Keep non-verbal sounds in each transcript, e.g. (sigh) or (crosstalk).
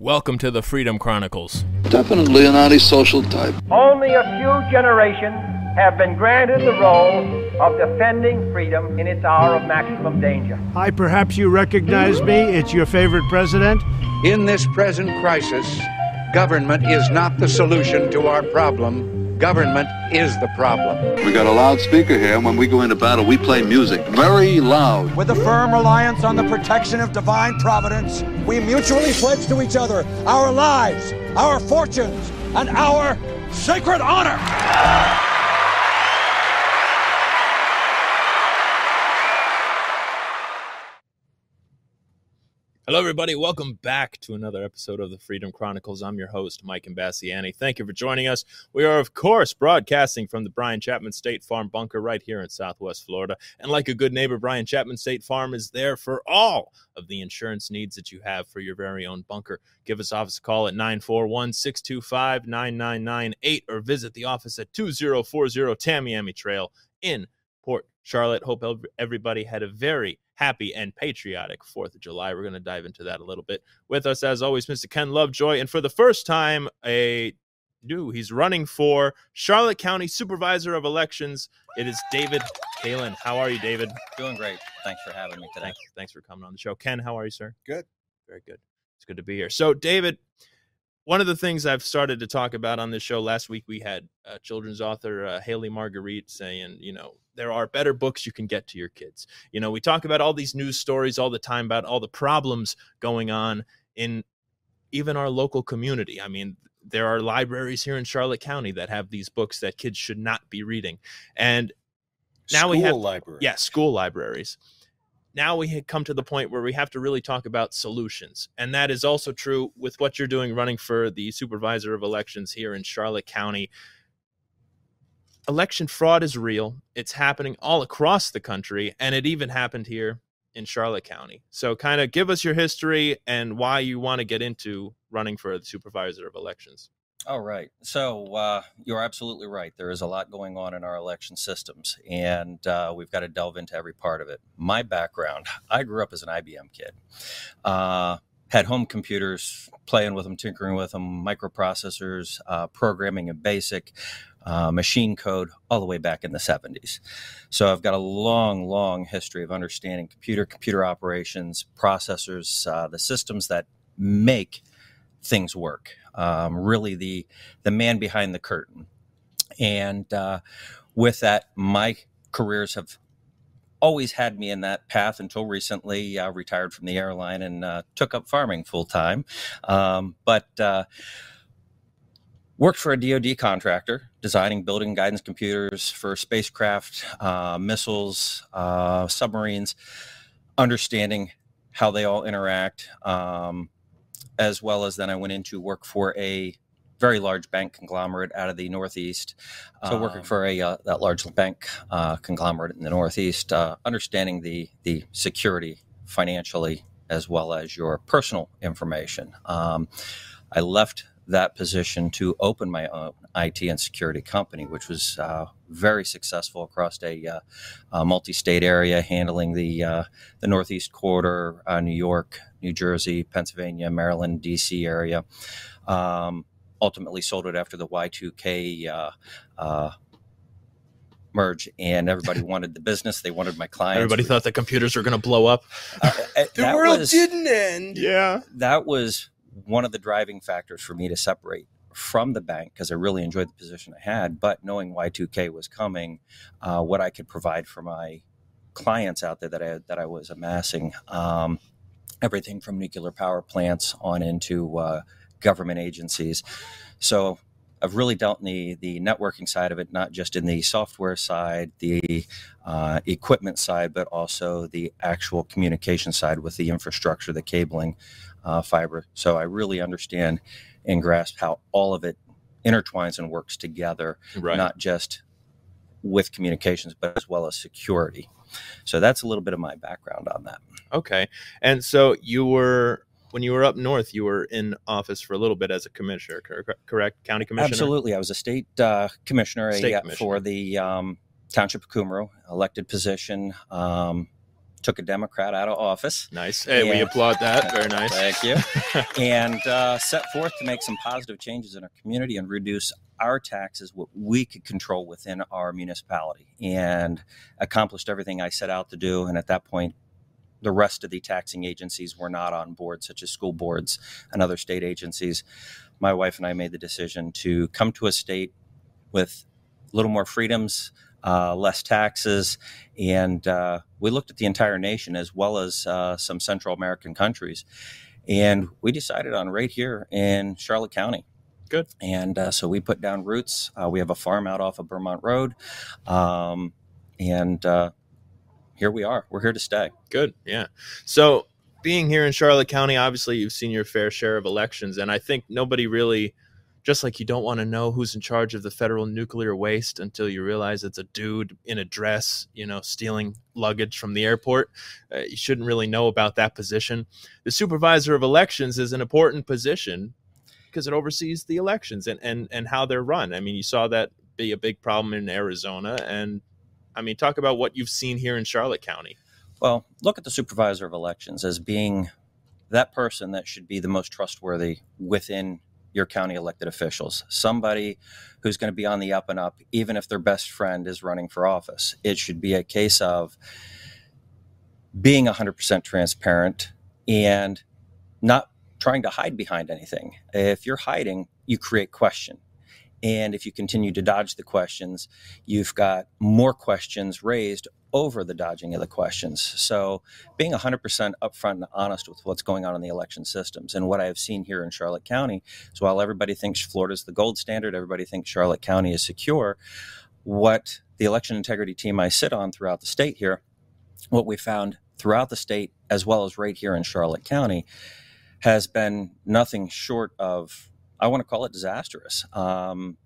Welcome to the Freedom Chronicles. Definitely an antisocial type. Only a few generations have been granted the role of defending freedom in its hour of maximum danger. Hi, perhaps you recognize me. It's your favorite president. In this present crisis, government is not the solution to our problem. Government is the problem. We got a loudspeaker here, and when we go into battle, we play music very loud. With a firm reliance on the protection of divine providence, we mutually pledge to each other our lives, our fortunes, and our sacred honor. Hello, everybody. Welcome back to another episode of the Freedom Chronicles. I'm your host, Mike Imbasciani. Thank you for joining us. We are, of course, broadcasting from the Brian Chapman State Farm bunker right here in Southwest Florida. And like a good neighbor, Brian Chapman State Farm is there for all of the insurance needs that you have for your very own bunker. Give us office a call at 941 625 9998 or visit the office at 2040 Tamiami Trail in Port Charlotte. Hope everybody had a very happy and patriotic 4th of July. We're going to dive into that a little bit. With us, as always, Mr. Ken Lovejoy. And for the first time, a new, he's running for Charlotte County Supervisor of Elections. It is David Kalin. How are you, David? Doing great. Thanks for having me today. Thanks, thanks for coming on the show. Ken, how are you, sir? Good. Very good. It's good to be here. So, David, one of the things I've started to talk about on this show last week, we had uh, children's author uh, Haley Marguerite saying, you know, there are better books you can get to your kids. You know, we talk about all these news stories all the time about all the problems going on in even our local community. I mean, there are libraries here in Charlotte County that have these books that kids should not be reading. And now school we have library. yeah, school libraries. Now we come to the point where we have to really talk about solutions. And that is also true with what you're doing running for the supervisor of elections here in Charlotte County election fraud is real. It's happening all across the country, and it even happened here in Charlotte County. So, kind of give us your history and why you want to get into running for the supervisor of elections. All right. So, uh, you're absolutely right. There is a lot going on in our election systems, and uh, we've got to delve into every part of it. My background I grew up as an IBM kid. Uh, had home computers, playing with them, tinkering with them, microprocessors, uh, programming in BASIC, uh, machine code all the way back in the 70s. So I've got a long, long history of understanding computer, computer operations, processors, uh, the systems that make things work. Um, really, the the man behind the curtain. And uh, with that, my careers have always had me in that path until recently. I retired from the airline and uh, took up farming full time. Um, but uh, worked for a DoD contractor, designing, building guidance computers for spacecraft, uh, missiles, uh, submarines, understanding how they all interact, um, as well as then I went into work for a very large bank conglomerate out of the Northeast. So working Um, for a uh, that large bank uh, conglomerate in the Northeast, uh, understanding the the security financially as well as your personal information. Um, I left that position to open my own IT and security company, which was uh, very successful across a, uh, a multi-state area, handling the uh, the Northeast corridor, uh, New York, New Jersey, Pennsylvania, Maryland, D.C. area. Um, ultimately, sold it after the Y2K. Uh, uh, merge and everybody (laughs) wanted the business they wanted my clients Everybody We- thought the computers were going to blow up. (laughs) The world was- didn't end. Yeah. that was one of the driving factors for me to separate from the bank because I really enjoyed the position I had. But knowing Y2K was coming, uh, what I could provide for my clients out there that I that I was amassing, um, everything from nuclear power plants on into uh, government agencies. So I've really dealt in the the networking side of it, not just in the software side, the uh, equipment side, but also the actual communication side with the infrastructure, the cabling, uh, fiber. So I really understand and grasp how all of it intertwines and works together, Right. not just with communications, but as well as security. So that's a little bit of my background on that. Okay. And so you were when you were up north, you were in office for a little bit as a commissioner, correct? County commissioner. Absolutely. I was a state uh, commissioner, State uh, commissioner. for the um, Township of Cumru, elected position. Um, took a Democrat out of office. Nice. Hey, we applaud that. (laughs) Very nice. Thank you. (laughs) and uh, set forth to make some positive changes in our community and reduce our taxes, what we could control within our municipality, and accomplished everything I set out to do. And at that point, the rest of the taxing agencies were not on board, such as school boards and other state agencies. My wife and I made the decision to come to a state with a little more freedoms, uh, less taxes, and uh, we looked at the entire nation as well as uh, some Central American countries, and we decided on right here in Charlotte County. Good. And uh, so we put down roots. Uh, we have a farm out off of Vermont Road, um, and uh, here we are. We're here to stay. Good. Yeah. So being here in Charlotte County, obviously you've seen your fair share of elections, and I think nobody really, just like you don't want to know who's in charge of the federal nuclear waste until you realize it's a dude in a dress, you know, stealing luggage from the airport. Uh, you shouldn't really know about that position. The supervisor of elections is an important position because it oversees the elections and and and how they're run. I mean, you saw that be a big problem in Arizona, and I mean, talk about what you've seen here in Charlotte County. Well, look at the supervisor of elections as being that person that should be the most trustworthy within your county elected officials. Somebody who's going to be on the up and up, even if their best friend is running for office. It should be a case of being 100% transparent and not trying to hide behind anything. If you're hiding, you create question. And if you continue to dodge the questions, you've got more questions raised over the dodging of the questions. So, being 100% upfront and honest with what's going on in the election systems. And what I have seen here in Charlotte County is while everybody thinks Florida's the gold standard, everybody thinks Charlotte County is secure, what the election integrity team I sit on throughout the state here, what we found throughout the state, as well as right here in Charlotte County, has been nothing short of, I want to call it disastrous. Um,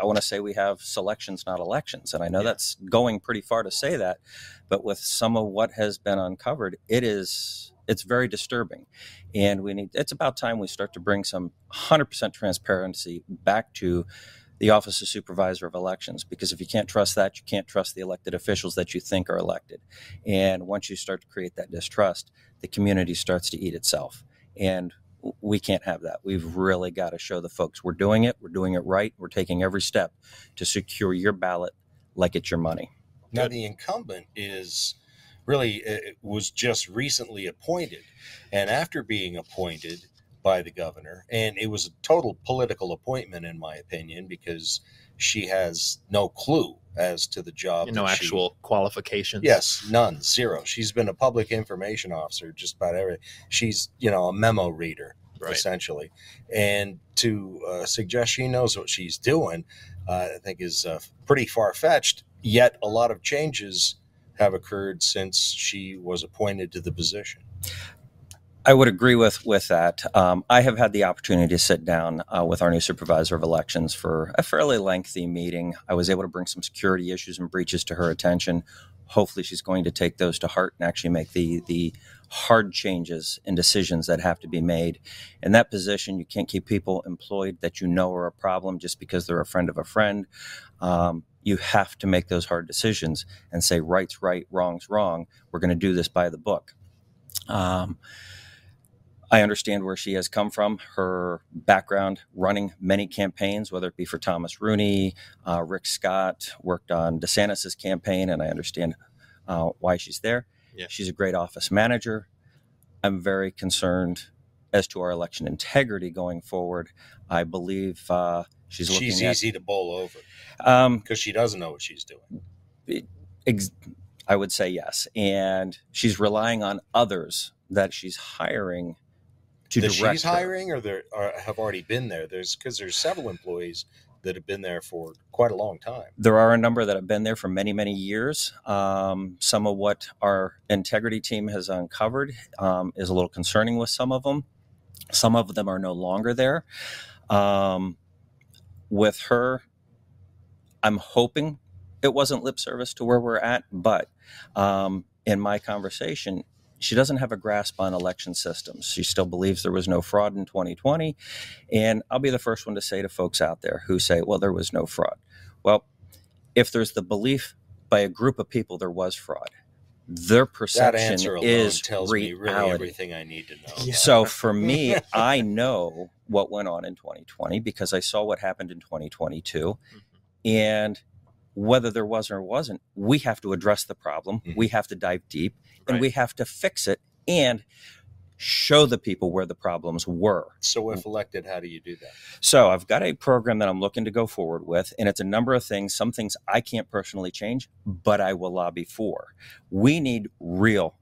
I want to say we have selections, not elections. And I know that's going pretty far to say that, but with some of what has been uncovered, it is it's very disturbing. And we need it's about time we start to bring some 100% transparency back to the office of supervisor of elections because if you can't trust that you can't trust the elected officials that you think are elected and once you start to create that distrust the community starts to eat itself and we can't have that. We've really got to show the folks we're doing it, we're doing it right, we're taking every step to secure your ballot like it's your money. Now, the incumbent is really uh, was just recently appointed, and after being appointed by the governor, and it was a total political appointment, in my opinion, because she has no clue as to the job. no she- actual qualifications. Yes, none, zero. She's been a public information officer just about every. She's you know a memo reader Right. essentially, and to uh, suggest she knows what she's doing, uh, I think is uh, pretty far fetched. Yet a lot of changes have occurred since she was appointed to the position. I would agree with with that. Um, I have had the opportunity to sit down uh, with our new supervisor of elections for a fairly lengthy meeting. I was able to bring some security issues and breaches to her attention. Hopefully, she's going to take those to heart and actually make the the hard changes and decisions that have to be made. In that position, you can't keep people employed that you know are a problem just because they're a friend of a friend. Um, you have to make those hard decisions and say right's right, wrong's wrong. We're going to do this by the book. Um, I understand where she has come from, her background running many campaigns, whether it be for Thomas Rooney, uh, Rick Scott, worked on DeSantis' campaign, and I understand uh, why she's there. Yeah. She's a great office manager. I'm very concerned as to our election integrity going forward. I believe uh, she's looking She's at. easy to bowl over Um, because she doesn't know what she's doing. ex- I would say yes, and she's relying on others that she's hiring to that direct she's her. hiring, or there or have already been there. There's because there's several employees that have been there for quite a long time. There are a number that have been there for many, many years. Um, some of what our integrity team has uncovered um, is a little concerning with some of them. Some of them are no longer there. Um, with her, I'm hoping it wasn't lip service to where we're at, but um, in my conversation, she doesn't have a grasp on election systems. She still believes there was no fraud in 2020. And I'll be the first one to say to folks out there who say, well, there was no fraud. Well, if there's the belief by a group of people there was fraud, their That perception answer alone is tells me really everything I need to know. So for me, I know what went on in 2020 because I saw what happened in 2022. Mm-hmm. And whether there was or wasn't, we have to address the problem. Mhm. We have to dive deep and we have to fix it and show the people where the problems were. So if elected, how do you do that? So I've got a program that I'm looking to go forward with, and it's a number of things. Some things I can't personally change, but I will lobby for. We need real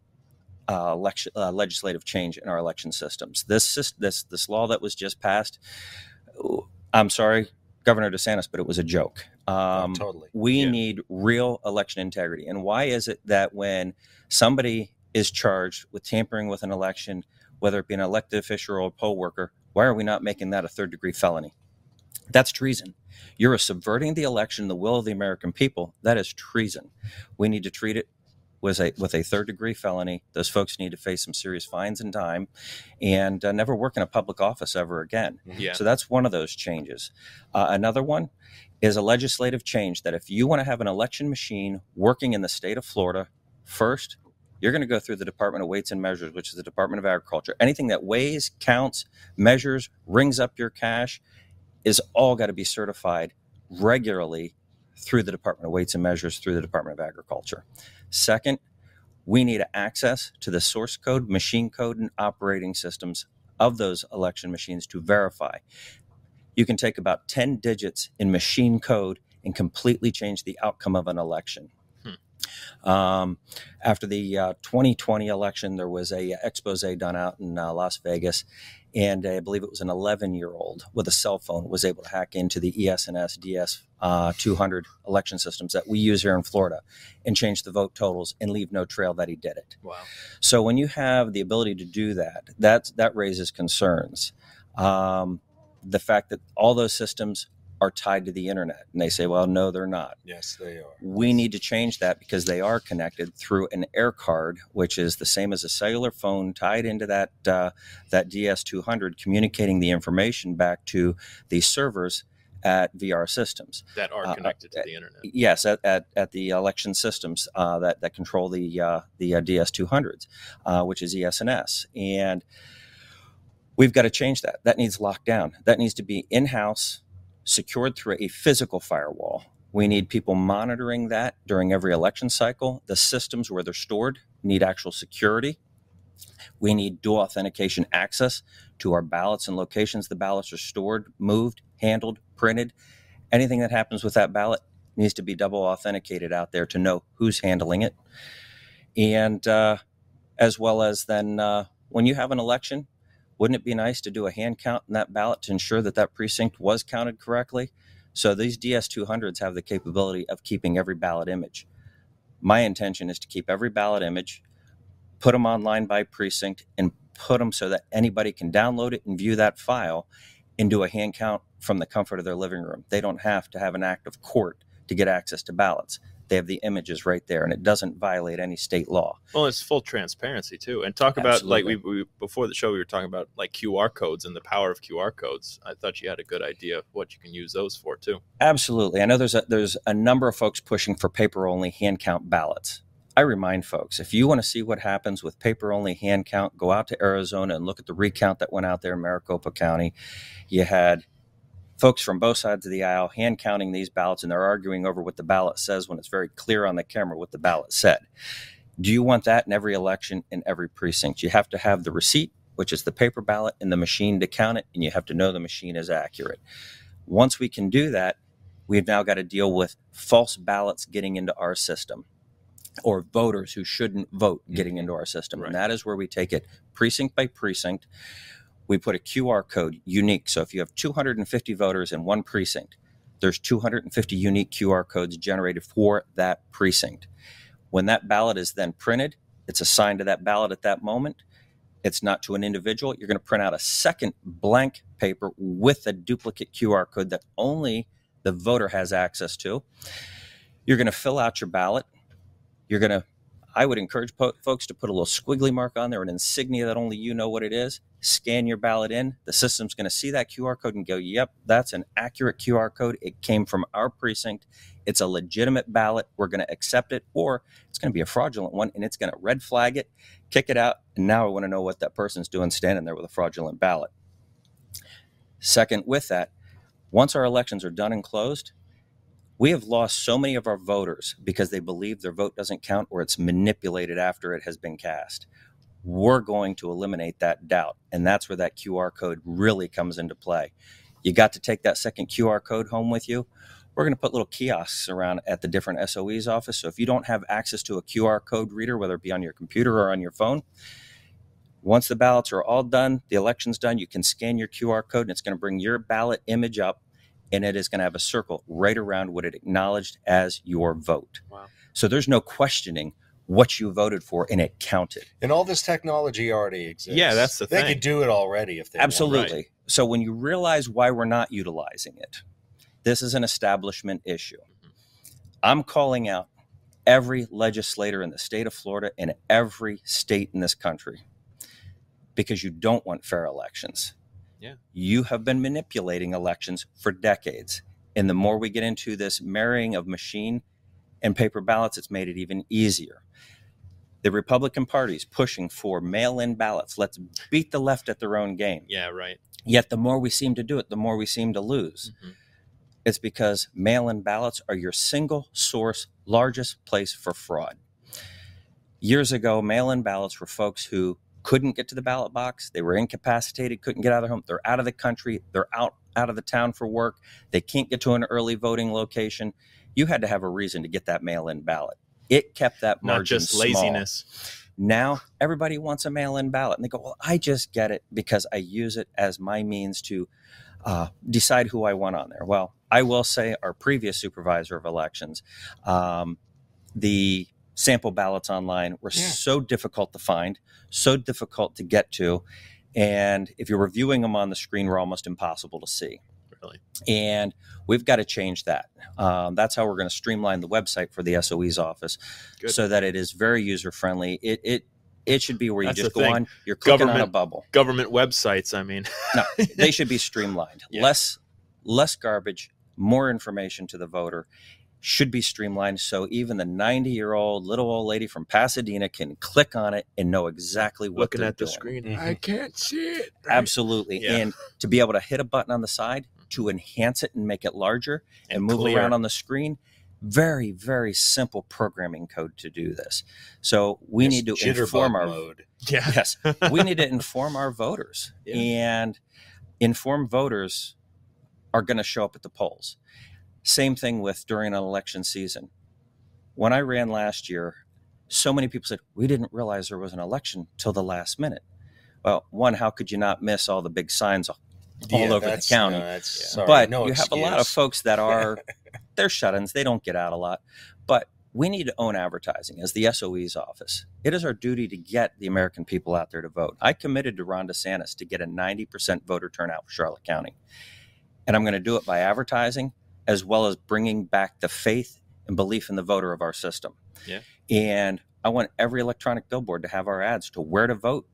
uh, election, uh, legislative change in our election systems. This this this law that was just passed. I'm sorry, Governor DeSantis, but it was a joke. Um, oh, totally. we Yeah. need real election integrity. And why is it that when somebody is charged with tampering with an election, whether it be an elected official or a poll worker, why are we not making that a third degree felony? That's treason. You're subverting the election, the will of the American people. That is treason. We need to treat it with a with a third degree felony. Those folks need to face some serious fines and time, and uh, never work in a public office ever again. Yeah. So that's one of those changes. Uh, another one is a legislative change that if you want to have an election machine working in the state of Florida, first, you're going to go through the Department of Weights and Measures, which is the Department of Agriculture. Anything that weighs, counts, measures, rings up your cash is all got to be certified regularly through the Department of Weights and Measures, through the Department of Agriculture. Second, we need access to the source code, machine code, and operating systems of those election machines to verify. You can take about 10 digits in machine code and completely change the outcome of an election. Um, after the uh, 2020 election, there was a expose done out in uh, Las Vegas, and I believe it was an 11 year old with a cell phone was able to hack into the ES&S DS uh, 200 election systems that we use here in Florida and change the vote totals and leave no trail that he did it. Wow. So when you have the ability to do that, that that raises concerns. Um, the fact that all those systems are tied to the internet, and they say, "Well, no, they're not." Yes, they are. We need to change that because they are connected through an air card, which is the same as a cellular phone tied into that uh, that DS200, communicating the information back to the servers at VR systems. That are Uh, connected uh, to the internet. Yes, at, at, at the election systems uh, that that control the uh, the uh, DS200s, uh, which is ES&S, and we've got to change that. That needs locked down. That needs to be in house, secured through a physical firewall. We need people monitoring that during every election cycle. The systems where they're stored need actual security. We need dual authentication access to our ballots and locations the ballots are stored, moved, handled, printed. Anything that happens with that ballot needs to be double authenticated out there to know who's handling it. And uh, as well as then uh, when you have an election, wouldn't it be nice to do a hand count in that ballot to ensure that that precinct was counted correctly? So these DS200s have the capability of keeping every ballot image. My intention is to keep every ballot image, put them online by precinct, and put them so that anybody can download it and view that file and do a hand count from the comfort of their living room. They don't have to have an act of court to get access to ballots. They have the images right there, and it doesn't violate any state law. Well, it's full transparency too. And talk about like we, we before the show we were talking about like QR codes and the power of QR codes. I thought you had a good idea of what you can use those for too. Absolutely. I know there's a, there's a number of folks pushing for paper only hand count ballots. I remind folks if you want to see what happens with paper only hand count, go out to Arizona and look at the recount that went out there in Maricopa County. You had folks from both sides of the aisle hand counting these ballots and they're arguing over what the ballot says when it's very clear on the camera what the ballot said. Do you want that in every election in every precinct? You have to have the receipt, which is the paper ballot, and the machine to count it, and you have to know the machine is accurate. Once we can do that, we've now got to deal with false ballots getting into our system or voters who shouldn't vote mm-hmm. getting into our system. Right. And that is where we take it precinct by precinct. We put a QR code unique. So if you have 250 voters in one precinct, there's 250 unique QR codes generated for that precinct. When that ballot is then printed, it's assigned to that ballot at that moment. It's not to an individual. You're going to print out a second blank paper with a duplicate QR code that only the voter has access to. You're going to fill out your ballot. You're going to I would encourage po- folks to put a little squiggly mark on there, an insignia that only you know what it is. Scan your ballot in. The system's going to see that QR code and go, yep, that's an accurate QR code. It came from our precinct. It's a legitimate ballot. We're going to accept it, or it's going to be a fraudulent one and it's going to red flag it, kick it out. And now I want to know what that person's doing standing there with a fraudulent ballot. Second, with that, once our elections are done and closed, we have lost so many of our voters because they believe their vote doesn't count or it's manipulated after it has been cast. We're going to eliminate that doubt. And that's where that QR code really comes into play. You got to take that second QR code home with you. We're going to put little kiosks around at the different SOE's office. So if you don't have access to a QR code reader, whether it be on your computer or on your phone, once the ballots are all done, the election's done, you can scan your QR code and it's going to bring your ballot image up and it is going to have a circle right around what it acknowledged as your vote. Wow. So there's no questioning what you voted for and it counted. And all this technology already exists. Yeah, that's the they thing. They could do it already if they want. Absolutely. So when you realize why we're not utilizing it, this is an establishment issue. Mm-hmm. I'm calling out every legislator in the state of Florida and every state in this country because you don't want fair elections. Yeah. You have been manipulating elections for decades. And the more we get into this marrying of machine and paper ballots, it's made it even easier. The Republican Party is pushing for mail in ballots. Let's beat the left at their own game. Yeah, right. Yet the more we seem to do it, the more we seem to lose. Mhm. It's because mail in ballots are your single source, largest place for fraud. Years ago, mail in ballots were folks who couldn't get to the ballot box. They were incapacitated, couldn't get out of their home. They're out of the country. They're out, out of the town for work. They can't get to an early voting location. You had to have a reason to get that mail in ballot. It kept that margin Not just small. laziness. Now everybody wants a mail-in ballot, and they go, "Well, I just get it because I use it as my means to uh, decide who I want on there." Well, I will say our previous supervisor of elections, um, the sample ballots online were Yeah. so difficult to find, so difficult to get to, and if you're reviewing them on the screen, were almost impossible to see Really. and we've got to change that. Um, that's how we're going to streamline the website for the SOE's office, Good. so that it is very user friendly. It it it should be where you That's just go thing. on, you're clicking on a Government- bubble. Government websites, I mean. No, they (laughs) should be streamlined. Yeah. Less less garbage, more information to the voter. Should be streamlined so even the 90 year old little old lady from Pasadena can click on it and know exactly what Looking they're at the doing. screen. Mhm. I can't see it. right? Absolutely. Yeah. And to be able to hit a button on the side to enhance it and make it larger and, And move clear. around on the screen, very, very simple programming code to do this. So we Yes, need to inform our mode. (laughs) Yeah. yes, (laughs) we need to inform our voters. Yeah. And informed voters are going to show up at the polls. Same thing with during an election season. When I ran last year, so many people said, We didn't realize there was an election till the last minute. Well, one, how could you not miss all the big signs all Yeah, over the county? no, that's- sorry, but no you have a lot of folks that are (laughs) they're shut-ins they don't get out a lot but we need to own advertising as the soe's office it is our duty to get the american people out there to vote i committed to ron desantis to get a 90% voter turnout for charlotte county and i'm going to do it by advertising as well as bringing back the faith and belief in the voter of our system Yeah. and i want every electronic billboard to have our ads to where to vote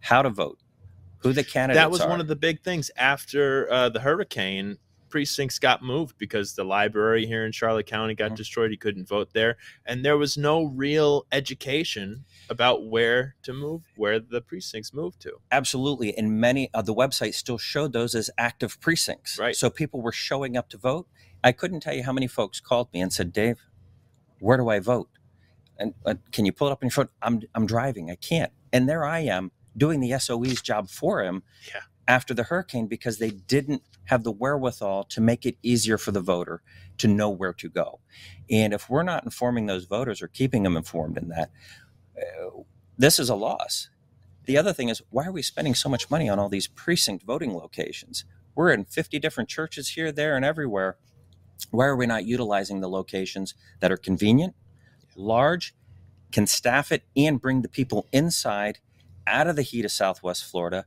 how to vote who the candidates that was are. one of the big things after uh, the hurricane precincts got moved because the library here in charlotte county got Mhm. destroyed you couldn't vote there and there was no real education about where to move where the precincts moved to Absolutely. And many of the websites still showed those as active precincts. Right. So people were showing up to vote. I couldn't tell you how many folks called me and said, Dave, where do I vote? And uh, can you pull it up in your phone? I'm, I'm driving. I can't. And there I am doing the SOE's job for him Yeah. after the hurricane because they didn't have the wherewithal to make it easier for the voter to know where to go. And if we're not informing those voters or keeping them informed in that, uh, this is a loss. The other thing is, why are we spending so much money on all these precinct voting locations? We're in 50 different churches here, there, and everywhere. Why are we not utilizing the locations that are convenient, large, can staff it, and bring the people inside out of the heat of Southwest Florida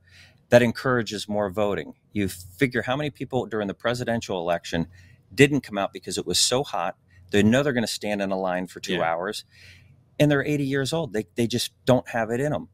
that encourages more voting? You figure how many people during the presidential election didn't come out because it was so hot. They know they're going to stand in a line for two Yeah. hours and they're 80 years old. They, they just don't have it in them.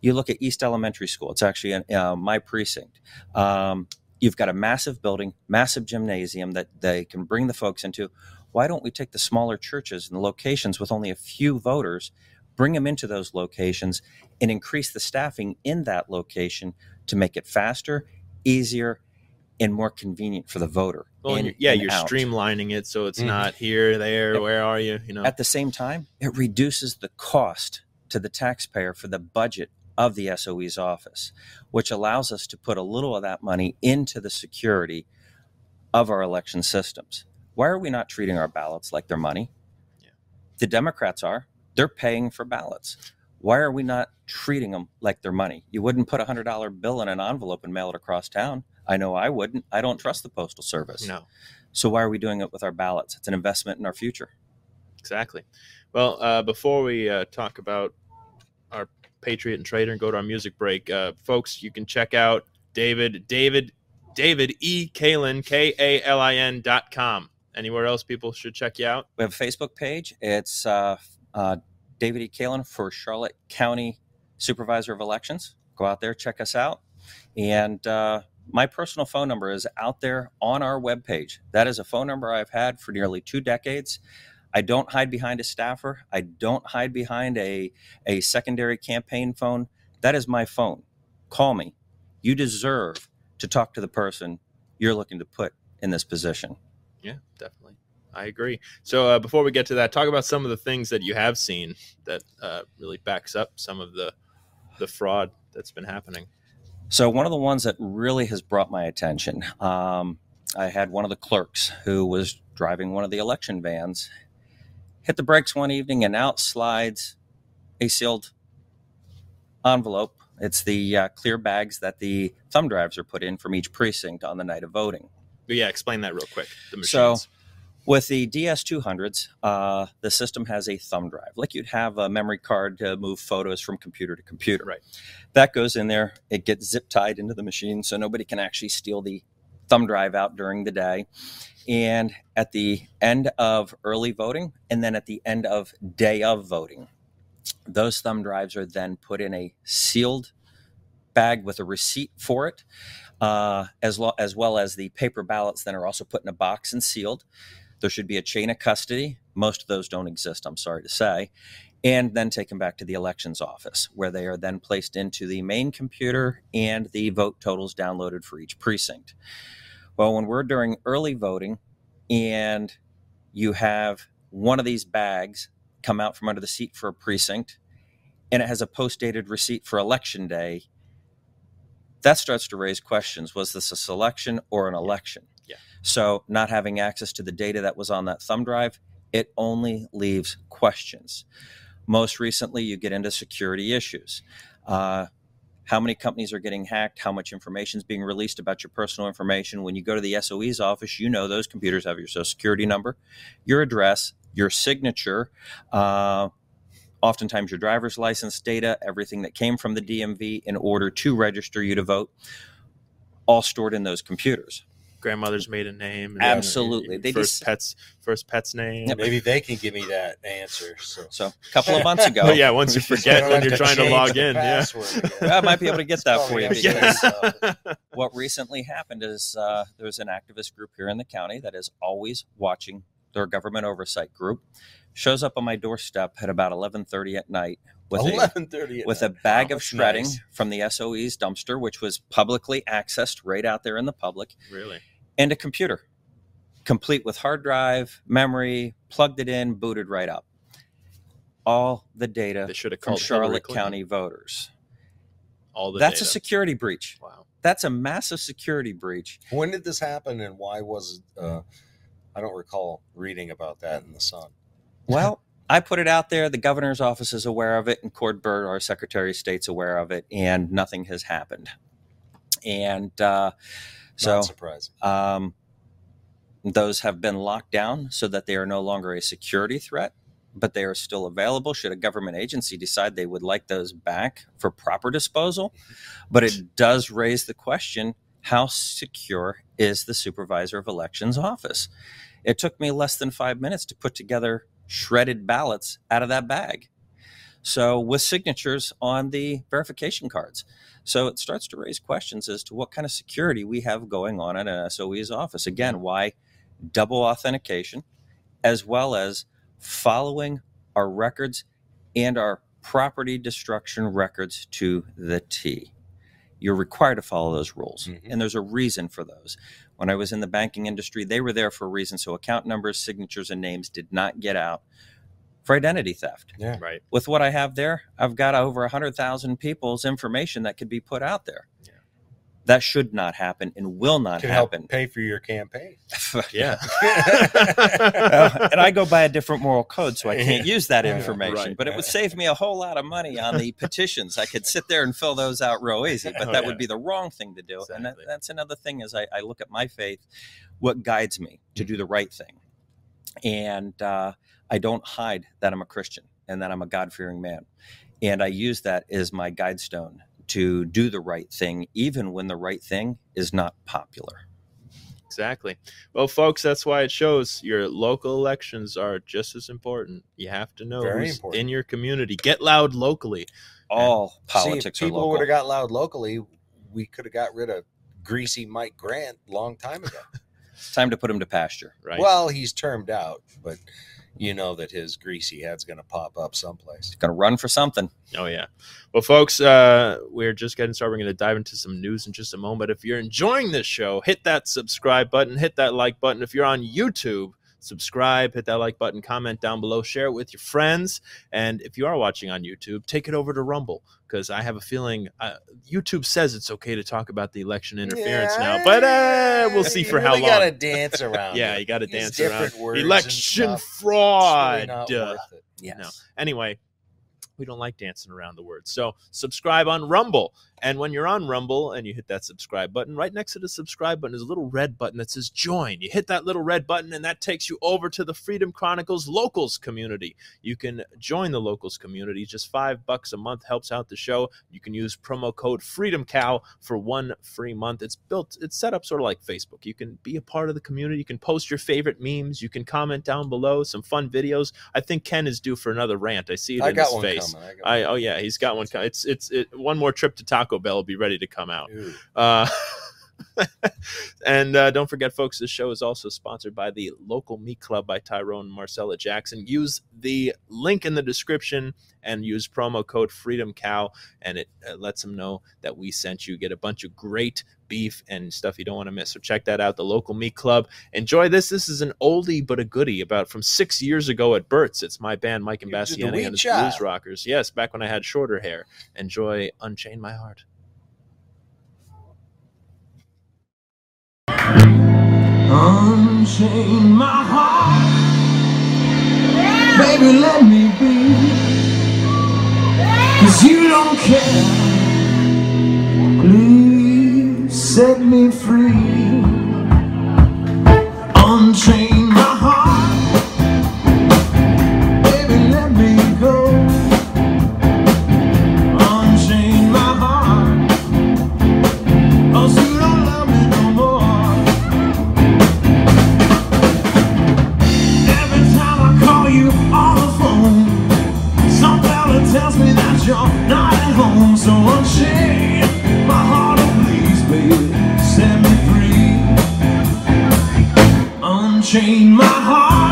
You look at East Elementary School, it's actually in uh, my precinct. Um, you've got a massive building, massive gymnasium that they can bring the folks into. Why don't we take the smaller churches and the locations with only a few voters, bring them into those locations, and increase the staffing in that location to make it faster, easier, and more convenient for the voter? Well, in yeah, you're out. streamlining it so it's Mhm. not here, there, where are you? You know, At the same time, it reduces the cost to the taxpayer for the budget of the SOE's office, which allows us to put a little of that money into the security of our election systems. Why are we not treating our ballots like they're money? Yeah. The Democrats are. They're paying for ballots. Why are we not treating them like they're money? You wouldn't put a $100 bill in an envelope and mail it across town. I know I wouldn't. I don't trust the Postal Service. no, So why are we doing it with our ballots? It's an investment in our future. exactly. Well, uh, before we uh, talk about Patriot and Traitor and go to our music break, uh, folks, you can check out David, David, David E. Kalin, K A L I N dot com. Anywhere else people should check you out? We have a Facebook page. It's uh, uh, David E. Kalin for Charlotte County Supervisor of Elections. Go out there, check us out. And uh, my personal phone number is out there on our webpage. That is a phone number I've had for nearly two decades. I don't hide behind a staffer. I don't hide behind a, a secondary campaign phone. That is my phone. Call me. You deserve to talk to the person you're looking to put in this position. Yeah, definitely. I agree. So uh, before we get to that, talk about some of the things that you have seen that uh, really backs up some of the the fraud that's been happening. So one of the ones that really has brought my attention, um, I had one of the clerks who was driving one of the election vans, hit the brakes one evening, and out slides a sealed envelope. It's the uh, clear bags that the thumb drives are put in from each precinct on the night of voting. Yeah, explain that real quick. The So- With the DS200s, uh, the system has a thumb drive, like you'd have a memory card to move photos from computer to computer. Right. That goes in there. It gets zip tied into the machine, so nobody can actually steal the thumb drive out during the day. And at the end of early voting, and then at the end of day of voting, those thumb drives are then put in a sealed bag with a receipt for it, uh, as, lo- as well as the paper ballots then are also put in a box and sealed. There should be a chain of custody. Most of those don't exist, I'm sorry to say. And then taken back to the elections office, where they are then placed into the main computer and the vote totals downloaded for each precinct. Well, when we're during early voting and you have one of these bags come out from under the seat for a precinct and it has a post dated receipt for election day, that starts to raise questions. Was this a selection or an election? Yeah. So, not having access to the data that was on that thumb drive, it only leaves questions. Most recently, you get into security issues. Uh, how many companies are getting hacked? How much information is being released about your personal information? When you go to the SOE's office, you know those computers have your social security number, your address, your signature, uh, oftentimes your driver's license data, everything that came from the DMV in order to register you to vote, all stored in those computers. Grandmother's maiden name. and Absolutely. They first just- pets, first pet's name. Yep. Maybe they can give me that answer. So So, a couple of months (laughs) ago, yeah, once you (laughs) forget when you're trying to log in. Yeah. password again. I might be able to get that for you. Because have (laughs) to- what recently happened is uh, there's an activist group here in the county that is always watching their government oversight group. Shows up on my doorstep at about 11:30 at night with a 11:30 at with a bag Wow, of shredding nice. from the SOE's dumpster, which was publicly accessed right out there in the public, Really? and a computer, complete with hard drive, memory, plugged it in, booted right up. All the data They should have from called Hillary Charlotte County voters. All the That's a security breach. Wow. That's a massive security breach. When did this happen, and why was it? Uh, I don't recall reading about that in the Sun. Well, I put it out there. The governor's office is aware of it, and Cord Byrd, our Secretary of State's aware of it, and nothing has happened. And uh, so um, those have been locked down so that they are no longer a security threat, but they are still available should a government agency decide they would like those back for proper disposal. But it does raise the question how secure is the supervisor of elections office? It took me less than five minutes to put together shredded ballots out of that bag. So, with signatures on the verification cards. So, it starts to raise questions as to what kind of security we have going on at an SOE's office. Again, why double authentication, as well as following our records and our property destruction records to the T. You're required to follow those rules, Mhm. and there's a reason for those. When I was in the banking industry, they were there for a reason. So, account numbers, signatures, and names did not get out for identity theft. Yeah. Right. With what I have there, I've got over 100,000 people's information that could be put out there. Yeah. That should not happen and will not Can help happen. pay for your campaign. (laughs) Yeah. Uh, and I go by a different moral code, so I can't use that Yeah, information. right. But it would save me a whole lot of money on the (laughs) petitions. I could sit there and fill those out real easy, but Oh, that yeah. would be the wrong thing to do. And that, that's another thing is I, I look at my faith, what guides me to do the right thing. And uh, I don't hide that I'm a Christian and that I'm a God fearing man. And I use that as my guide stone to do the right thing, even when the right thing is not popular. Exactly. Well, folks, that's why it shows your local elections are just as important. You have to know Very who's important. in your community. Get loud locally. All See, if politics are people would have got loud locally, we could have got rid of greasy Mike Grant a long time ago. (laughs) It's time to put him to pasture. Right. Well, he's termed out, but you know that his greasy head's going to pop up someplace. Going to run for something. Oh yeah. Well, folks, uh, we're just getting started. We're going to dive into some news in just a moment. If you're enjoying this show, hit that subscribe button, hit that like button. If you're on YouTube, subscribe, hit that like button, comment down below, share it with your friends, and if you are watching on YouTube, take it over to Rumble because I have a feeling uh, YouTube says it's okay to talk about the election interference now, but uh, we'll see You for how long. long. gotta dance (laughs) around. yeah, you got to dance around election really fraud. Uh, it. Yes. no. Anyway, we don't like dancing around the words. So subscribe on Rumble. And when you're on Rumble and you hit that subscribe button, right next to the subscribe button is a little red button that says join. You hit that little red button and that takes you over to the Freedom Chronicles locals community. You can join the locals community. Just five bucks a month helps out the show. You can use promo code FreedomCow for one free month. It's built, it's set up sort of like Facebook. You can be a part of the community. You can post your favorite memes. You can comment down below some fun videos. I think Ken is due for another rant. I see it I in got his one face. coming. I got I oh yeah, he's got one. It's it's it, one more trip to Taco Bell will be ready to come out. Uh, (laughs) (laughs) and uh, don't forget, folks, this show is also sponsored by the local meat club by Tyrone and Marcella Jackson. Use the link in the description and use promo code Freedom Cow, and it uh, lets them know that we sent you. Get a bunch of great beef and stuff you don't want to miss. So check that out. The local meat club. Enjoy this. This is an oldie but a goodie about from six years ago at Burt's. It's my band, Mike and You did the Bassiani Wee and the Blues Rockers. Yes, back when I had shorter hair. Enjoy Unchain My Heart. Unchain my heart, baby, let me be. Cause you don't care. Please set me free. You're not. So unchain my heart, oh please, set me free. Unchain my heart,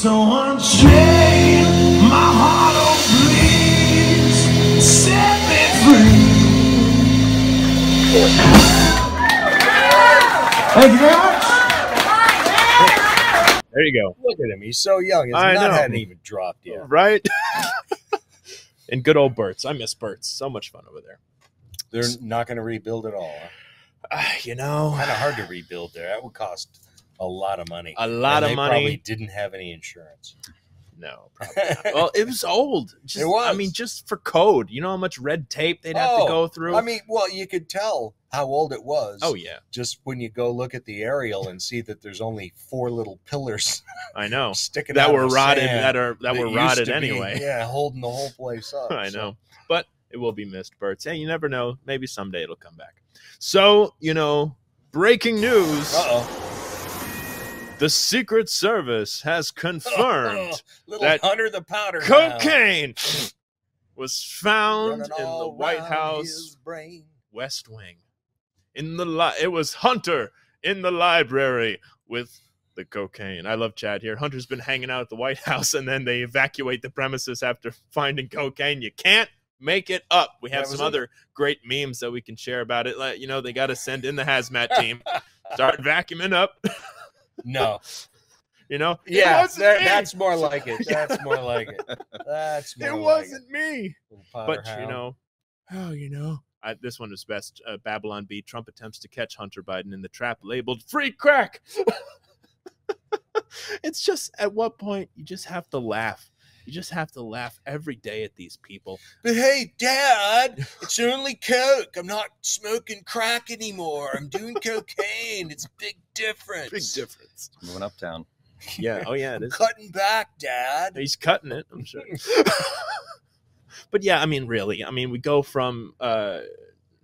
So unchain my heart, oh please Set me free Thank you very much. There you go. Look at him. He's so young. His I nut know. hadn't even dropped yet. Right? (laughs) and good old Burt's. I miss Burt's. So much fun over there. They're not going to rebuild at all. Uh, you know, Kind of hard to rebuild there. That would cost a lot of money. A lot And of they money. Probably didn't have any insurance. no, probably not. (laughs) Well, it was old. Just, It was. I mean, just for code. You know how much red tape they'd have to Oh, go through? I mean, well, you could tell how old it was. oh, yeah. Just when you go look at the aerial and see that there's only four little pillars (laughs) I know. (laughs) sticking That were rotted, that are that were rotted be, anyway. yeah, holding the whole place up. I so- know. But it will be missed, Burt's. Hey, you never know. Maybe someday it'll come back. So, you know, breaking news. Uh-oh. The Secret Service has confirmed (laughs) oh, Little that Hunter the Powder. Cocaine was found running in the White House. West Wing. In the li- it was Hunter in the library with the cocaine. I love Chad here. Hunter's been hanging out at the White (laughs) House and then they evacuate the premises after finding cocaine. You can't make it up. We have some it. other great memes that we can share about it. Like, you know, they got to send in the hazmat team, start (laughs) vacuuming up. No. You know, Yeah, that- that's more like it. That's more (laughs) like it. That's more it like wasn't me. it. Powder but you know, oh, you know, I, this one is best. Uh, Babylon Bee Trump attempts to catch Hunter Biden in the trap labeled "free crack." (laughs) it's just at what point you just have to laugh. You just have to laugh every day at these people. But hey, Dad, it's only Coke. I'm not smoking crack anymore. I'm doing cocaine. It's a big difference. Big difference. Moving uptown. Yeah. Oh yeah, it cutting back, Dad. He's cutting it. I'm sure. (laughs) but yeah, I mean, really, I mean, we go from uh,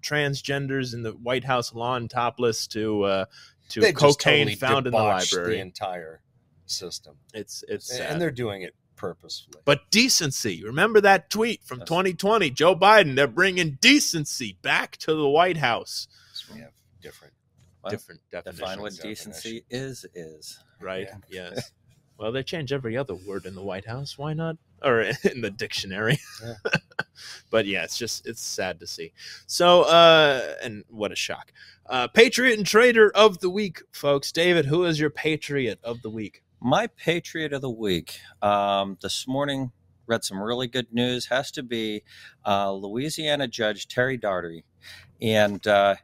transgenders in the White House lawn topless to uh, to They cocaine totally found in the library. The entire system, It's it's and, sad. and they're doing it purposefully. but decency. Remember that tweet from Yes. 2020, Joe Biden. They're bringing decency back to the White House. we have different. Well, Different definitions, Define what definition. decency is is. right? Yeah. Yes. (laughs) Well, they change every other word in the White House. Why not? Or (laughs) in the dictionary. Yeah. (laughs) but yeah, it's just it's sad to see. So, uh, and what a shock. Uh, Patriot and Traitor of the week, folks. David, who is your Patriot of the week? My Patriot of the Week. Um, this morning, read some really good news. Has to be uh, Louisiana Judge Terry Daugherty and uh,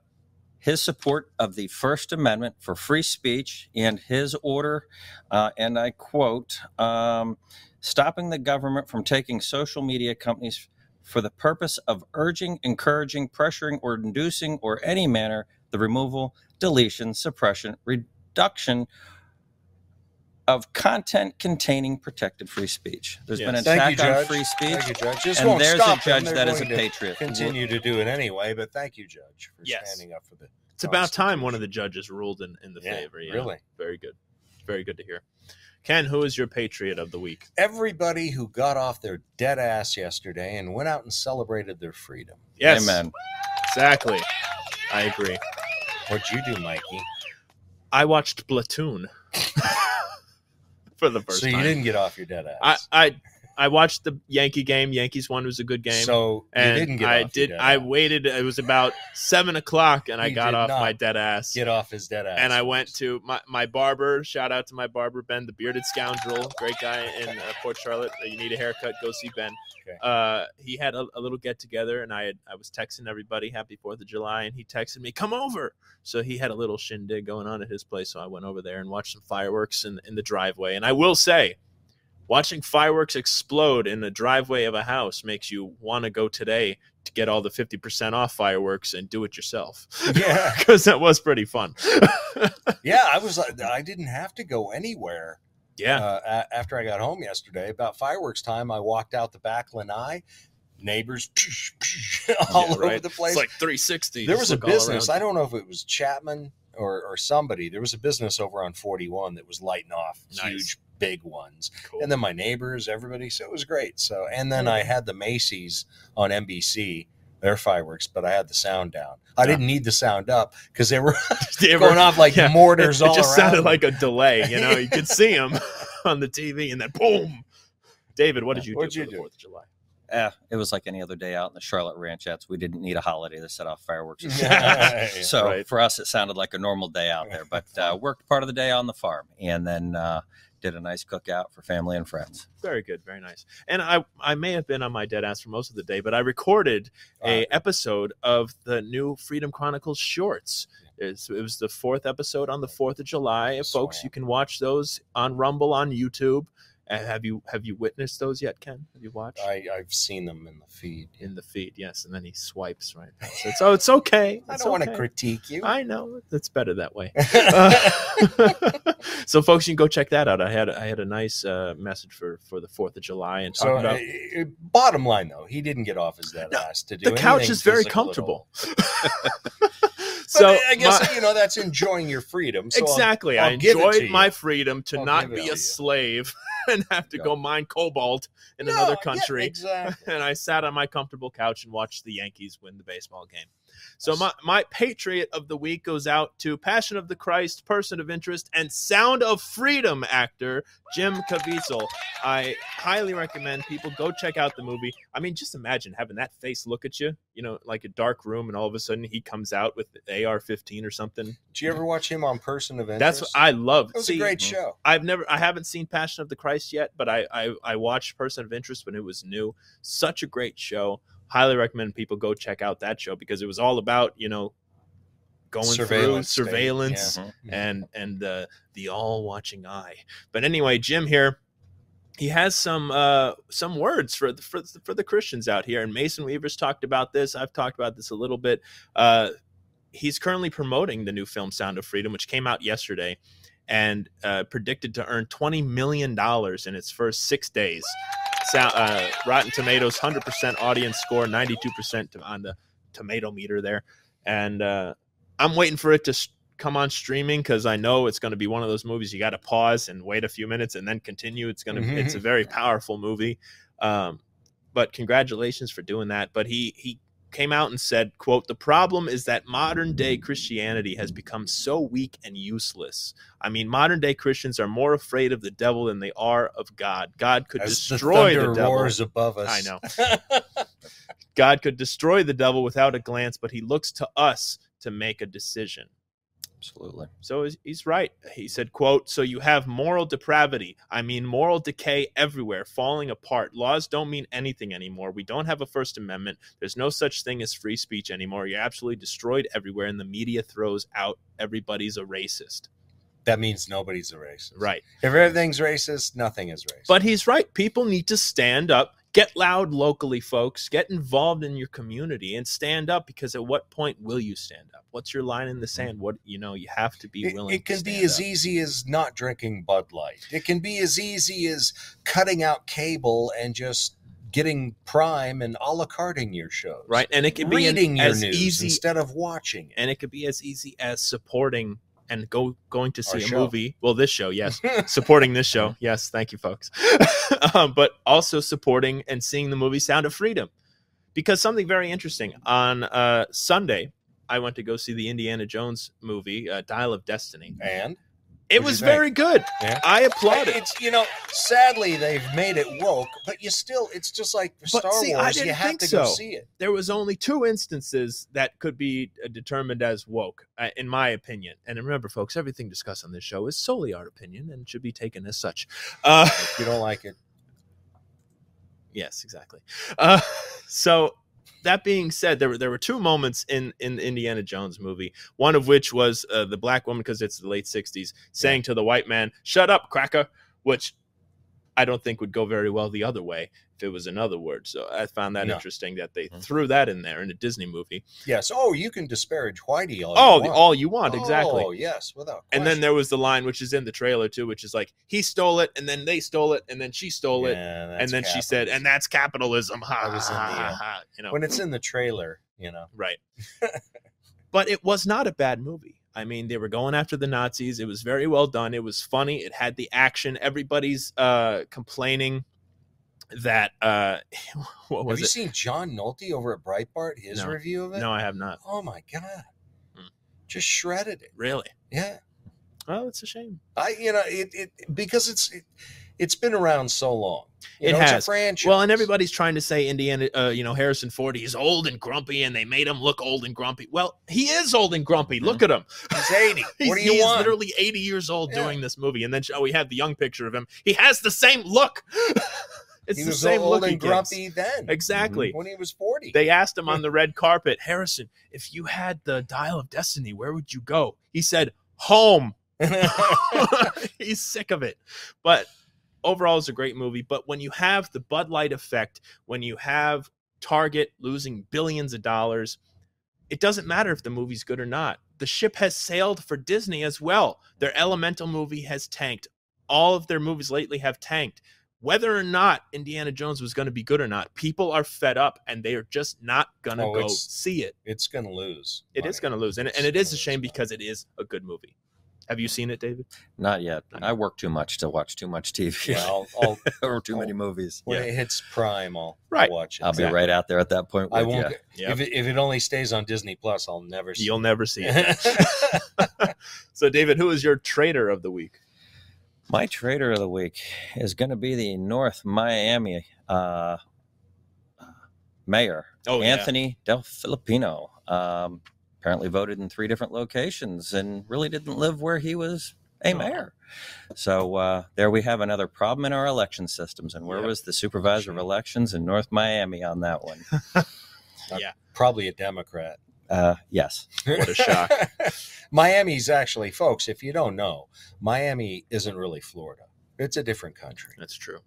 his support of the First Amendment for free speech and his order, uh, and I quote, um, stopping the government from taking social media companies for the purpose of urging, encouraging, pressuring, or inducing, or any manner, the removal, deletion, suppression, reduction, of content containing protected free speech. There's been an attack you, on free speech. Thank you, Judge. This and won't there's stop a judge them. that They're is a patriot. Continue to do it anyway, but thank you, Judge, for Yes. standing up for the. It's about time one of the judges ruled in, in the Yeah, favor. yeah. really. Very good. Very good to hear. Ken, who is your patriot of the week? Everybody who got off their dead ass yesterday and went out and celebrated their freedom. Yes. Amen. Exactly. I agree. What'd you do, Mikey? I watched Platoon (laughs) for the first so you time. didn't get off your dead ass. I, I I watched the Yankee game. Yankees one was a good game. So you and didn't get I off your did. I ass. waited. It was about seven o'clock, and I got off my dead ass. Get off his dead ass. and I went to my, my barber. Shout out to my barber Ben, the bearded scoundrel, great guy in uh, Port Charlotte. You need a haircut? Go see Ben. Okay. Uh, he had a, a little get together, and I had, I was texting everybody Happy Fourth of July, and he texted me, "Come over." So he had a little shindig going on at his place, so I went over there and watched some fireworks in in the driveway. And I will say, watching fireworks explode in the driveway of a house makes you want to go today to get all the 50% off fireworks and do it yourself. Yeah. (laughs) Because that was pretty fun. (laughs) Yeah, I was. like, I didn't have to go anywhere. Yeah. Uh, a- after I got home yesterday, about fireworks time, I walked out the back lanai. Neighbors (laughs) all Yeah, over right. the place. It's like 360. there was a business. I don't know if it was Chapman or, or somebody. There was a business over on 41 that was lighting off Nice. huge, big ones. Cool. And then my neighbors, everybody. So it was great. So and then I had the Macy's on NBC. Their fireworks, but I had the sound down. I Yeah. didn't need the sound up because they were (laughs) They (laughs) were- going off like yeah, mortars it, it all just around. sounded me. like a delay. You know, you could see (laughs) them on the TV, and then boom. David, what did you What'd do you for the do? Fourth of July? Eh, it was like any other day out in the Charlotte Ranchettes. We didn't need a holiday to set off fireworks. Yeah. so Right. for us, it sounded like a normal day out there. But uh, worked part of the day on the farm, and then uh, did a nice cookout for family and friends. Very good, very nice. And I, I may have been on my dead ass for most of the day, but I recorded a Uh, episode of the new Freedom Chronicles shorts. It's, it was the fourth episode on the Fourth of July, folks. You can watch those on Rumble on YouTube. Uh, have you have you witnessed those yet, Ken? Have you watched? I, I've seen them in the feed. in the feed, yes, and then he swipes right. past it. So it's okay. I It's don't want to critique you. I know it's better that way. Uh, (laughs) (laughs) so, folks, you can go check that out. I had I had a nice uh, message for for the Fourth of July and so, about uh, uh, bottom line though, he didn't get off his dead No, ass to do the couch is very comfortable. (laughs) so I guess my- you know that's enjoying your freedom. So I'll- exactly, I'll I it to enjoyed my freedom to I'll not be a you. slave (laughs) and have to Yeah. go mine cobalt in No, another yeah, country. (laughs) exactly. and I sat on my comfortable couch and watched the Yankees win the baseball game. So my, my patriot of the week goes out to Passion of the Christ, person of interest, and Sound of Freedom actor Jim Caviezel. I highly recommend people go check out the movie. I mean, just imagine having that face look at you, you know, like a dark room, and all of a sudden he comes out with AR-15 or something. Did you ever watch him on Person of Interest? That's what I love. It was See, a great show. I've never, I haven't seen Passion of the Christ yet, but I, I, I watched Person of Interest when it was new. Such a great show. Highly recommend people go check out that show because it was all about you know going Surveillance through surveillance yeah. Mhm. and and the the all watching eye. But anyway, Jim here. He has some uh, some words for the, for the- for the Christians out here, and Mason Weaver's talked about this. I've talked about this a little bit. Uh, he's currently promoting the new film Sound of Freedom, which came out yesterday, and uh, predicted to earn twenty million dollars in its first six days. Sound, uh, Rotten Tomatoes, hundred percent audience score, ninety two percent on the tomato meter there, and uh, I'm waiting for it to come on streaming because I know it's going to be one of those movies you got to pause and wait a few minutes and then continue. It's going to Mhm. it's a very powerful movie. Um, but congratulations for doing that. But he he came out and said, "quote The problem is that modern day Christianity has become so weak and useless. I mean, modern day Christians are more afraid of the devil than they are of God. God could As destroy the the, devil. roars above us. I know. (laughs) God could destroy the devil without a glance, but he looks to us to make a decision." Absolutely. So he's- right. He said, quote, so you have moral depravity. I mean, moral decay everywhere, falling apart. Laws don't mean anything anymore. We don't have a First Amendment. There's no such thing as free speech anymore. You're absolutely destroyed everywhere, and the media throws out everybody's a racist. That means nobody's a racist. Right. If everything's racist, nothing is racist. But he's right. People need to stand up, get loud locally, folks. Get involved in your community and stand up because at what point will you stand up? What's your line in the mm. sand? What you know, you have to be willing. it can to be as up. easy as not drinking Bud Light. It can be as easy as cutting out cable and just getting Prime and a la carting your shows. right, and it can be an- your as news easy instead of watching it. and it could be as easy as supporting and go going to Our see a show. movie. Well, this show, yes, (laughs) supporting this show, yes. Thank you, folks. (laughs) um, but also supporting and seeing the movie Sound of Freedom, because something very interesting on uh, Sunday. I went to go see the Indiana Jones movie, uh, Dial of Destiny. And It was very good. Yeah. I applaud it. It's you know, sadly they've made it woke, but you still it's just like But Star see, I Wars. You didn't have think to go see it. there was only two instances that could be uh, determined as woke, uh, in my opinion. And remember, folks, everything discussed on this show is solely our opinion and should be taken as such. Uh, If you don't like it, (laughs) yes, exactly. Uh, (laughs) so that being said, there were there were two moments in in the Indiana Jones movie. One of which was uh, the black woman, because it's the late '60s, saying to the white man, "Shut up, cracker," which I don't think would go very well the other way if it was another word. So I found that No. interesting that they Mhm. threw that in there in a Disney movie. yes. Oh, you can disparage Whitey all Oh, you want. all you want, exactly. Oh, yes, without. And then there was the line which is in the trailer too, which is like he stole it, and then they stole it, and then she stole it, Yeah, and that's then she said, "And that's capitalism." Ha, That was in ha, ha, uh, ha, you know, when it's in the trailer, you know. right. (laughs) but it was not a bad movie. I mean, they were going after the Nazis. It was very well done. It was funny. It had the action. Everybody's uh complaining that uh (laughs) what Have you it? seen John Nolte over at Breitbart? His No. review of it. No, I have not. Oh my god, Hmm. just shredded it. Really? Yeah. Oh, it's a shame. I you know it, it because it's it, it's been around so long. You It know, It's has. a franchise. Well, and everybody's trying to say Indiana, uh, you know, Harrison Ford, he's old and grumpy, and they made him look old and grumpy. Well, he is old and grumpy. Look at him. he's eighty. (laughs) He's, what do you he is want? literally 80 years old Yeah. doing this movie. And then oh, we have the young picture of him. He has the same look. (laughs) it's he the was same old and grumpy then. Exactly. When he was forty. They asked him on the red carpet, Harrison, if you had the dial of destiny, where would you go? He said, home. (laughs) He's sick of it. But overall, is a great movie. But when you have the Bud Light effect, when you have Target losing billions of dollars, it doesn't matter if the movie's good or not. The ship has sailed for Disney as well. Their Elemental movie has tanked. All of their movies lately have tanked. Whether or not Indiana Jones was going to be good or not, people are fed up and they are just not going to Oh, go see it. it's gonna lose. It is money. going to lose. And, and It's a shame because it is a good movie. Have you seen it, David? Not yet. I work too much to watch too much TV Well, I'll, (laughs) or too I'll- many movies. when Yeah. it hits Prime, I'll Right. watch it. I'll be right out there at that point. I won't. ya. Yep. If it, if it only stays on Disney Plus, I'll never see. You'll never see it. it. (laughs) (laughs) so, David, who is your traitor of the week? My traitor of the week is going to be the North Miami uh, mayor, Oh, yeah. Anthony Del Filipino. Um, apparently voted in three different locations and really didn't live where he was a mayor. So uh, there we have another problem in our election systems. And where Yep. was the supervisor of elections in North Miami on that one? (laughs) yeah, Probably a Democrat. Uh, yes. (laughs) What a shock. Miami's actually, folks, if you don't know, Miami isn't really Florida. It's a different country. That's true.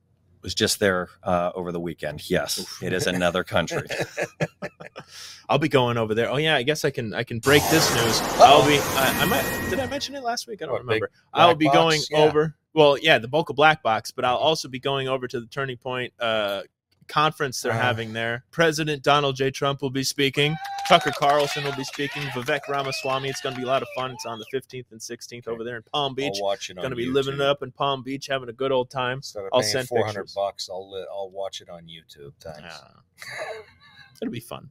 Was just there uh, over the weekend. Yes, it is another country. (laughs) (laughs) I'll be going over there. Oh yeah, I guess I can I can break this news. I'll be I, I might did I mention it last week? I don't What, remember. I'll be box? going Yeah. over well, yeah, the bulk of Black Box, but I'll also be going over to the Turning Point uh conference they're Uh. having there. President Donald J. Trump will be speaking. Tucker Carlson will be speaking. Vivek Ramaswamy. It's going to be a lot of fun. It's on the 15th and 16th over there in Palm Beach. I'll watch it on Going to be YouTube. living it up in Palm Beach, having a good old time. Instead of I'll send 400 pictures. bucks, I'll li- I'll watch it on YouTube. Thanks. Yeah. It'll be fun.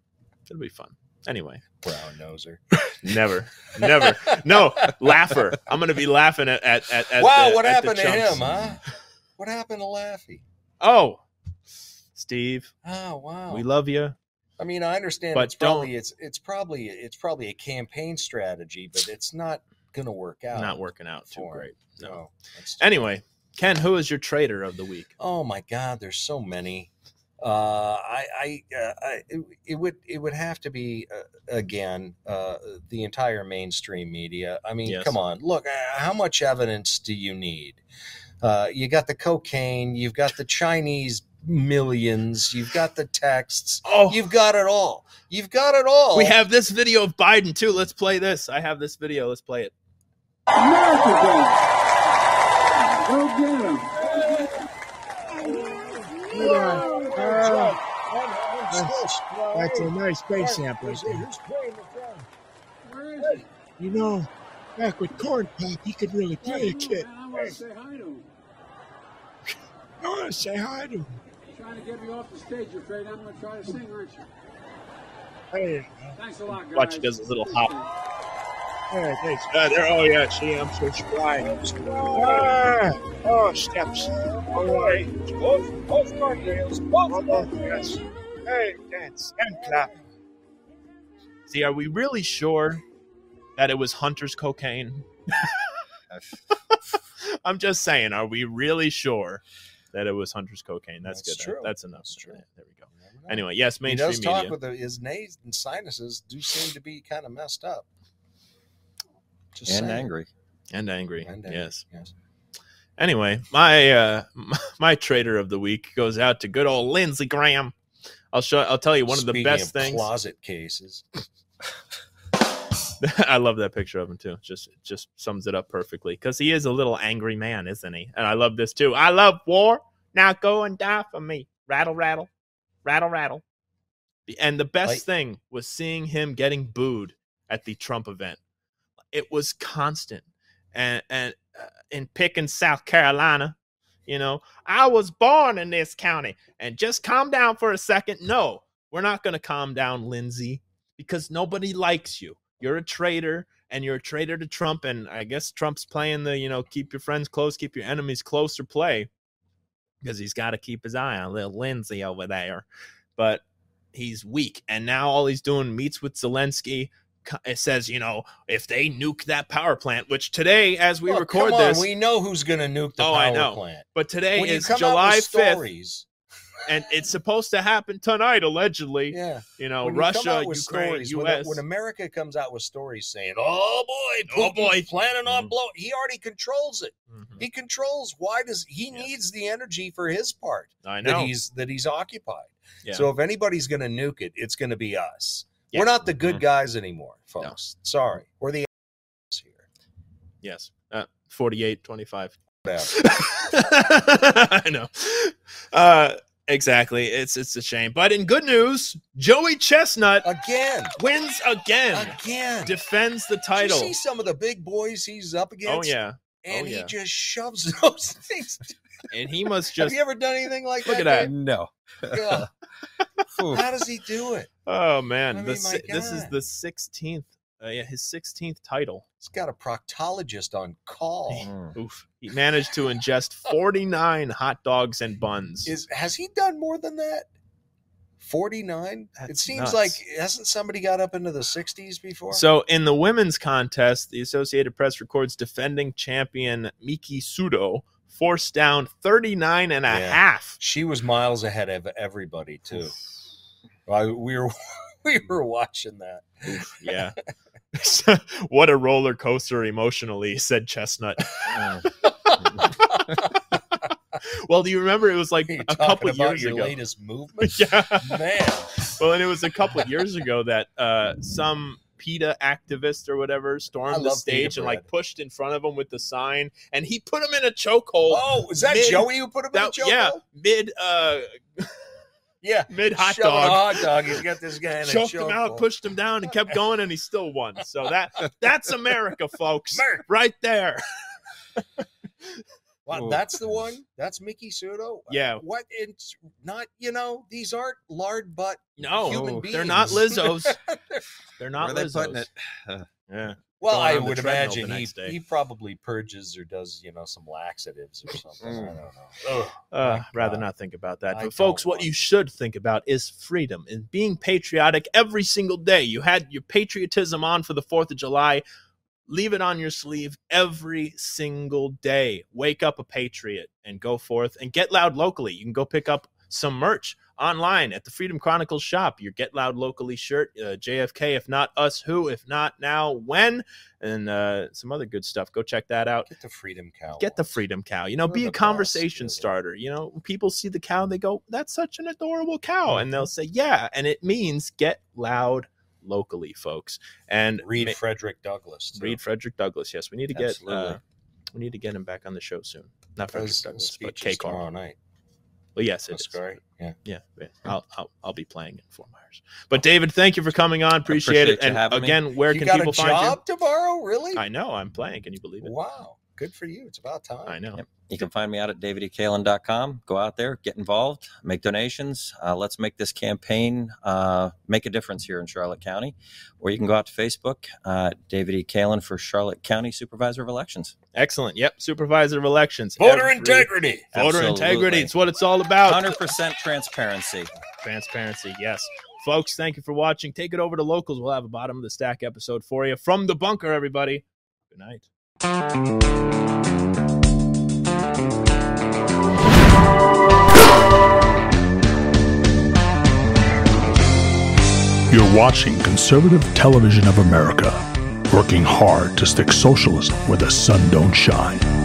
It'll be fun. Anyway, Brown noser. never, never, no laugher. I'm going to be laughing at at at. at wow, the- what at happened to him, huh? What happened to Laffy? Oh, Steve, Oh, wow. we love you. I mean, I understand But it's probably it's it's probably it's probably a campaign strategy, but it's not going to work out. Not working out too great. No. No. that's- Anyway, Ken, who is your traitor of the week? Oh my God, there's so many. Uh, I, I, uh, I it, it would, it would have to be uh, again uh, the entire mainstream media. I mean, Yes. come on, look, uh, how much evidence do you need? Uh, you got the cocaine, you've got the Chinese millions, you've got the texts, Oh, you've got it all. You've got it all. we have this video of Biden too. Let's play this. I have this video. Let's play it. america game go get him That's a nice bass sample. right there. You know, back with Corn Pop, he could really play a kid. I want to say hi to him. (laughs) I want to say hi to him. Trying to get me off the stage. You're afraid I'm going to try to sing, aren't you? Hey, Thanks a lot, guys. Watch, he does a little hop. hey, thanks. Uh, there, oh, yeah, see, I'm so spry. Ah, oh, steps. All right. Both, both guardrails. Both, yes. Hey, dance and clap. See, are we really sure that it was Hunter's cocaine? (laughs) (laughs) I'm just saying, are we really sure that it was Hunter's cocaine? That's, That's good. true. That's enough. That's true. There we go. You never know. Anyway, yes, mainstream he does talk media. with the, his nays and sinuses do seem to be kind of messed up. Just and saying. angry. and angry. And angry, Yes. yes. Anyway, my uh (laughs) my traitor of the week goes out to good old Lindsey Graham. I'll show I'll tell you one of the best of things. Closet cases. (laughs) (laughs) I love that picture of him too. Just just sums it up perfectly because he is a little angry man, isn't he? And I love this too. I love war. Now go and die for me. Rattle, rattle, rattle, rattle. And the best Like- thing was seeing him getting booed at the Trump event. It was constant. And and uh, in Pickens, South Carolina, you know, I was born in this county. And just calm down for a second. No, we're not going to calm down, Lindsay, because nobody likes you. You're a traitor and you're a traitor to Trump. And I guess Trump's playing the, you know, keep your friends close, keep your enemies closer play because he's got to keep his eye on little Lindsay over there. But he's weak. And now all he's doing meets with Zelensky. It says, you know, if they nuke that power plant, which today, as we record come on, this, we know who's going to nuke the Oh, power I know. plant. but today When is July 5th, stories, and it's supposed to happen tonight, allegedly. yeah, You know, when Russia, with Ukraine, stories, when, U.S. when America comes out with stories saying, "Oh boy, Oh, boy." planning on Mhm. blowing," he already controls it. Mhm. He controls. Why does he Yes. needs the energy for his part I that know. he's that he's occupied? Yeah. So if anybody's going to nuke it, it's going to be us. Yeah. We're not the good Mhm. guys anymore, folks. Sorry, we're the here. yes. Uh, 48, 25. Whatever. (laughs) I know. Uh, exactly. It's it's a shame. But in good news, Joey Chestnut Again, wins again. again. Defends the Did title. you see some of the big boys he's up oh, against. Oh yeah. and Oh, he just shoves (laughs) those things. (laughs) And he must just Have you ever done anything like Look that? Look at that. Dave? No. (laughs) How does he do it? Oh man, I mean, si- this is the 16th uh, yeah, his 16th title. He's got a proctologist on call. (laughs) Mm. Oof. He managed to ingest (laughs) 49 hot dogs and buns. Is has he done more than that? Forty nine. It seems nuts. like hasn't somebody got up into the sixties before? So in the women's contest, the Associated Press records defending champion Miki Sudo forced down 39 and a Yeah. half. she was miles ahead of everybody too. I, we were (laughs) we were watching that. Oof, yeah. (laughs) what a roller coaster emotionally, said Chestnut. (laughs) well, do you remember it was like You're a couple years your ago? latest (laughs) movement, yeah. man. Well, and it was a couple of years ago that uh, some PETA activist or whatever stormed the stage and like pushed in front of him with the sign, and he put him in a chokehold. Oh, is that Mid- Joey who put him in a chokehold? yeah, mid uh, yeah. mid hot dog. hot dog. He's got this guy in a choked him out, chokehold. pushed him down, and kept going, and he still won. So that that's America, folks, America. right there. (laughs) Wow, Ooh. that's the one. That's Miki Sudo. Yeah. What? It's not. You know, these aren't lard butt. No, Human they're not. Lizzos. (laughs) They're not Where are they Lizzos. putting it? Yeah. Well, I would imagine he, he probably purges or does you know some laxatives or something. I don't know. (laughs) Ugh, Uh, rather not think about that. I but folks, what you should think about is freedom and being patriotic every single day. You had your patriotism on for the 4th of July. Leave it on your sleeve every single day. Wake up a patriot and go forth and get loud locally. You can go pick up some merch. Online at the Freedom Chronicles shop. Your Get Loud Locally shirt, uh, JFK, if not us, who, if not now, when, and uh, some other good stuff. Go check that out. Get the Freedom Cow. Get the Freedom Cow. You know, We're be a conversation starter. You know, people see the cow, they go, "That's such an adorable cow," and Mm-hmm. they'll say, "Yeah," and it means get loud locally, folks. And Read ma- Frederick Douglass. too. read Frederick Douglass. Yes, we need to get. Uh, we need to get him back on the show soon. Not Frederick Douglass, but K. tomorrow night. Well, yes, it's great. Yeah. Yeah, yeah. I'll, I'll I'll be playing in Fort Myers. But David, thank you for coming on. Appreciate, Appreciate it. you And having me. again, where you can got people a find job tomorrow? Really? I know I'm playing. Can you believe it? Wow. Good for you. It's about time. I know. Yep. You can find me out at davidekalin.com. Go out there, get involved, make donations. Uh, let's make this campaign uh, make a difference here in Charlotte County. Or you can go out to Facebook, uh, David E. Kalin for Charlotte County Supervisor of Elections. Excellent. Yep. Supervisor of elections. Voter Every- integrity. Voter Absolutely. integrity. It's what it's all about. 100% transparency. Transparency. Yes. Folks, thank you for watching. Take it over to locals. We'll have a bottom of the stack episode for you from the bunker, everybody. Good night. You're watching Conservative Television of America, working hard to stick socialism where the sun don't shine.